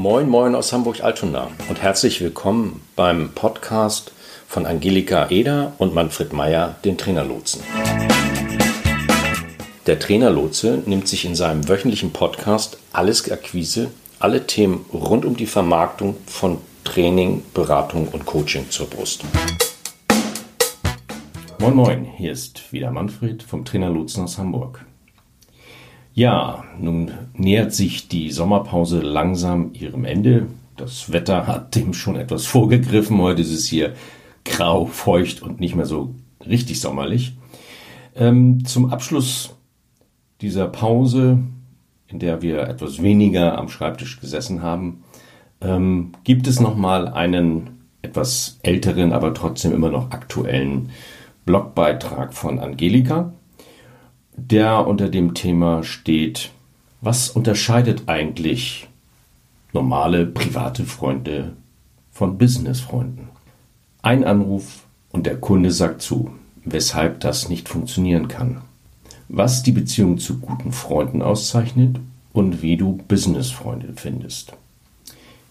Moin, moin aus Hamburg-Altona und herzlich willkommen beim Podcast von Angelika Eder und Manfred Meyer, den Trainerlotsen. Der Trainerlotse nimmt sich in seinem wöchentlichen Podcast Alles Akquise, alle Themen rund um die Vermarktung von Training, Beratung und Coaching zur Brust. Moin, moin, hier ist wieder Manfred vom Trainerlotsen aus Hamburg. Ja, nun nähert sich die Sommerpause langsam ihrem Ende. Das Wetter hat dem schon etwas vorgegriffen. Heute ist es hier grau, feucht und nicht mehr so richtig sommerlich. Ähm, zum Abschluss dieser Pause, in der wir etwas weniger am Schreibtisch gesessen haben, ähm, gibt es nochmal einen etwas älteren, aber trotzdem immer noch aktuellen Blogbeitrag von Angelika der unter dem Thema steht, was unterscheidet eigentlich normale private Freunde von Businessfreunden? Ein Anruf und der Kunde sagt zu, weshalb das nicht funktionieren kann. Was die Beziehung zu guten Freunden auszeichnet und wie du Businessfreunde findest.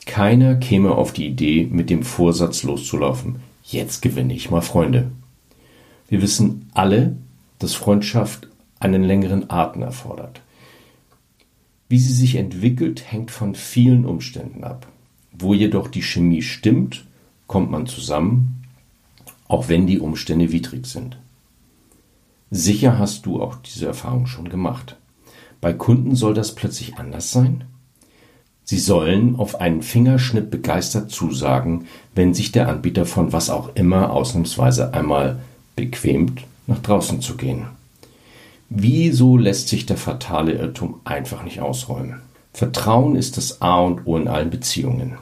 Keiner käme auf die Idee, mit dem Vorsatz loszulaufen, jetzt gewinne ich mal Freunde. Wir wissen alle, dass Freundschaft einen längeren Atem erfordert. Wie sie sich entwickelt, hängt von vielen Umständen ab. Wo jedoch die Chemie stimmt, kommt man zusammen, auch wenn die Umstände widrig sind. Sicher hast du auch diese Erfahrung schon gemacht. Bei Kunden soll das plötzlich anders sein? Sie sollen auf einen Fingerschnipp begeistert zusagen, wenn sich der Anbieter von was auch immer ausnahmsweise einmal bequemt, nach draußen zu gehen. Wieso lässt sich der fatale Irrtum einfach nicht ausräumen? Vertrauen ist das A und O in allen Beziehungen.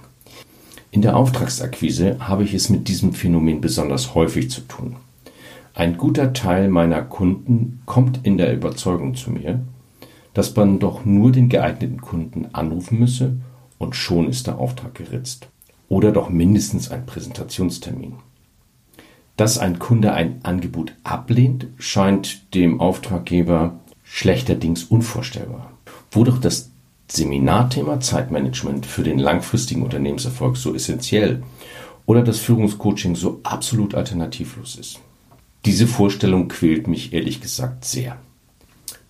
In der Auftragsakquise habe ich es mit diesem Phänomen besonders häufig zu tun. Ein guter Teil meiner Kunden kommt in der Überzeugung zu mir, dass man doch nur den geeigneten Kunden anrufen müsse und schon ist der Auftrag geritzt. Oder doch mindestens ein Präsentationstermin. Dass ein Kunde ein Angebot ablehnt, scheint dem Auftraggeber schlechterdings unvorstellbar. Wo doch das Seminarthema Zeitmanagement für den langfristigen Unternehmenserfolg so essentiell oder das Führungscoaching so absolut alternativlos ist. Diese Vorstellung quält mich ehrlich gesagt sehr.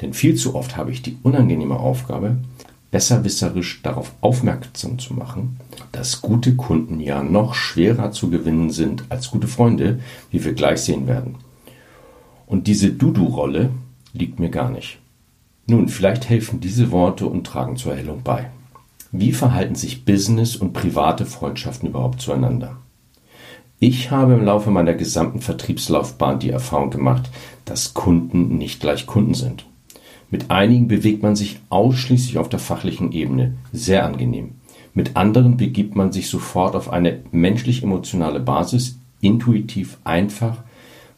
Denn viel zu oft habe ich die unangenehme Aufgabe, besserwisserisch darauf aufmerksam zu machen, dass gute Kunden ja noch schwerer zu gewinnen sind als gute Freunde, wie wir gleich sehen werden. Und diese Dudu-Rolle liegt mir gar nicht. Nun, vielleicht helfen diese Worte und tragen zur Erhellung bei. Wie verhalten sich Business und private Freundschaften überhaupt zueinander? Ich habe im Laufe meiner gesamten Vertriebslaufbahn die Erfahrung gemacht, dass Kunden nicht gleich Kunden sind. Mit einigen bewegt man sich ausschließlich auf der fachlichen Ebene, sehr angenehm. Mit anderen begibt man sich sofort auf eine menschlich-emotionale Basis, intuitiv, einfach,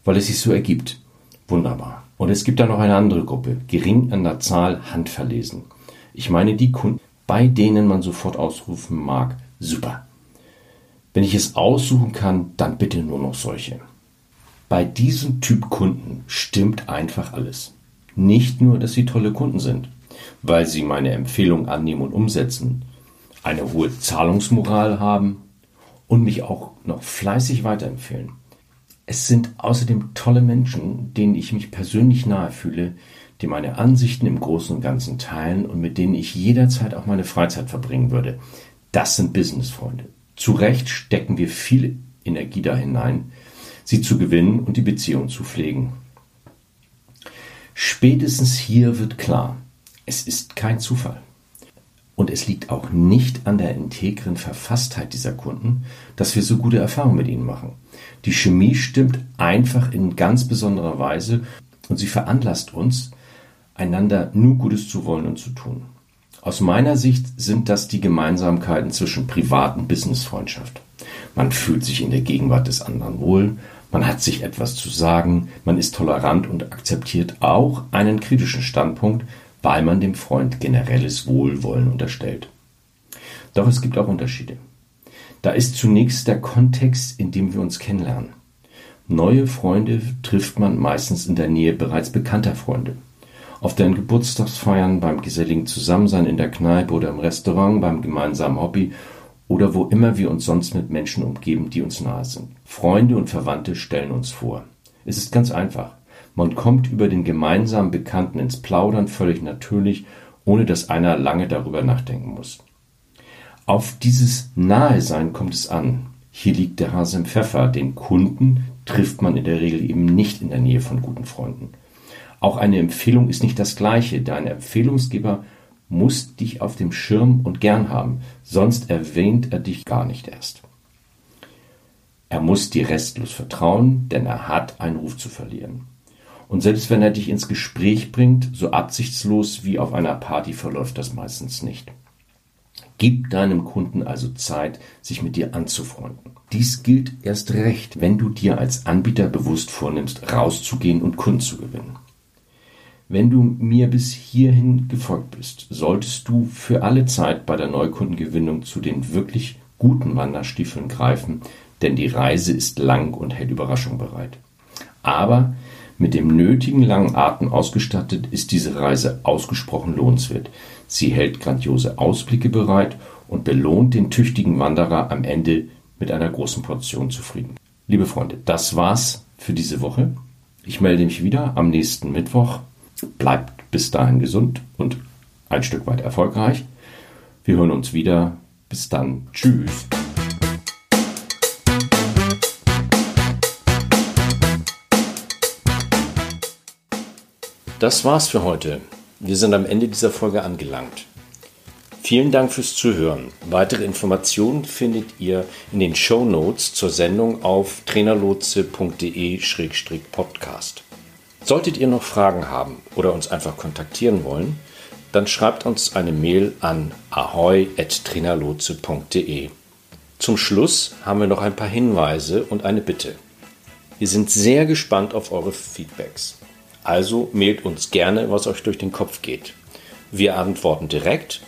weil es sich so ergibt. Wunderbar. Und es gibt da noch eine andere Gruppe, gering an der Zahl, handverlesen. Ich meine die Kunden, bei denen man sofort ausrufen mag, super. Wenn ich es aussuchen kann, dann bitte nur noch solche. Bei diesem Typ Kunden stimmt einfach alles. Nicht nur, dass sie tolle Kunden sind, weil sie meine Empfehlung annehmen und umsetzen, eine hohe Zahlungsmoral haben und mich auch noch fleißig weiterempfehlen. Es sind außerdem tolle Menschen, denen ich mich persönlich nahe fühle, die meine Ansichten im Großen und Ganzen teilen und mit denen ich jederzeit auch meine Freizeit verbringen würde. Das sind Businessfreunde. Zu Recht stecken wir viel Energie da hinein, sie zu gewinnen und die Beziehung zu pflegen. Spätestens hier wird klar, es ist kein Zufall. Und es liegt auch nicht an der integren Verfasstheit dieser Kunden, dass wir so gute Erfahrungen mit ihnen machen. Die Chemie stimmt einfach in ganz besonderer Weise und sie veranlasst uns, einander nur Gutes zu wollen und zu tun. Aus meiner Sicht sind das die Gemeinsamkeiten zwischen Privat- und Businessfreundschaft. Man fühlt sich in der Gegenwart des anderen wohl, man hat sich etwas zu sagen, man ist tolerant und akzeptiert auch einen kritischen Standpunkt, weil man dem Freund generelles Wohlwollen unterstellt. Doch es gibt auch Unterschiede. Da ist zunächst der Kontext, in dem wir uns kennenlernen. Neue Freunde trifft man meistens in der Nähe bereits bekannter Freunde. Auf deinen Geburtstagsfeiern, beim geselligen Zusammensein in der Kneipe oder im Restaurant, beim gemeinsamen Hobby oder wo immer wir uns sonst mit Menschen umgeben, die uns nahe sind. Freunde und Verwandte stellen uns vor. Es ist ganz einfach. Man kommt über den gemeinsamen Bekannten ins Plaudern völlig natürlich, ohne dass einer lange darüber nachdenken muss. Auf dieses Nahe-Sein kommt es an. Hier liegt der Hase im Pfeffer. Den Kunden trifft man in der Regel eben nicht in der Nähe von guten Freunden. Auch eine Empfehlung ist nicht das gleiche. Dein Empfehlungsgeber muss dich auf dem Schirm und gern haben, sonst erwähnt er dich gar nicht erst. Er muss dir restlos vertrauen, denn er hat einen Ruf zu verlieren. Und selbst wenn er dich ins Gespräch bringt, so absichtslos wie auf einer Party verläuft das meistens nicht. Gib deinem Kunden also Zeit, sich mit dir anzufreunden. Dies gilt erst recht, wenn du dir als Anbieter bewusst vornimmst, rauszugehen und Kunden zu gewinnen. Wenn du mir bis hierhin gefolgt bist, solltest du für alle Zeit bei der Neukundengewinnung zu den wirklich guten Wanderstiefeln greifen, denn die Reise ist lang und hält Überraschung bereit. Aber mit dem nötigen langen Atem ausgestattet ist diese Reise ausgesprochen lohnenswert. Sie hält grandiose Ausblicke bereit und belohnt den tüchtigen Wanderer am Ende mit einer großen Portion zufrieden. Liebe Freunde, das war's für diese Woche. Ich melde mich wieder am nächsten Mittwoch. Bleibt bis dahin gesund und ein Stück weit erfolgreich. Wir hören uns wieder. Bis dann. Tschüss. Das war's für heute. Wir sind am Ende dieser Folge angelangt. Vielen Dank fürs Zuhören. Weitere Informationen findet ihr in den Show Notes zur Sendung auf trainerlotse.de-podcast. Solltet ihr noch Fragen haben oder uns einfach kontaktieren wollen, dann schreibt uns eine Mail an ahoi.trainerlotse.de. Zum Schluss haben wir noch ein paar Hinweise und eine Bitte. Wir sind sehr gespannt auf eure Feedbacks. Also mailt uns gerne, was euch durch den Kopf geht. Wir antworten direkt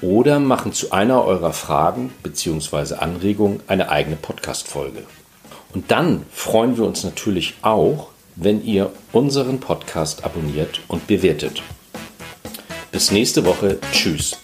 oder machen zu einer eurer Fragen bzw. Anregungen eine eigene Podcast-Folge. Und dann freuen wir uns natürlich auch, wenn ihr unseren Podcast abonniert und bewertet. Bis nächste Woche. Tschüss.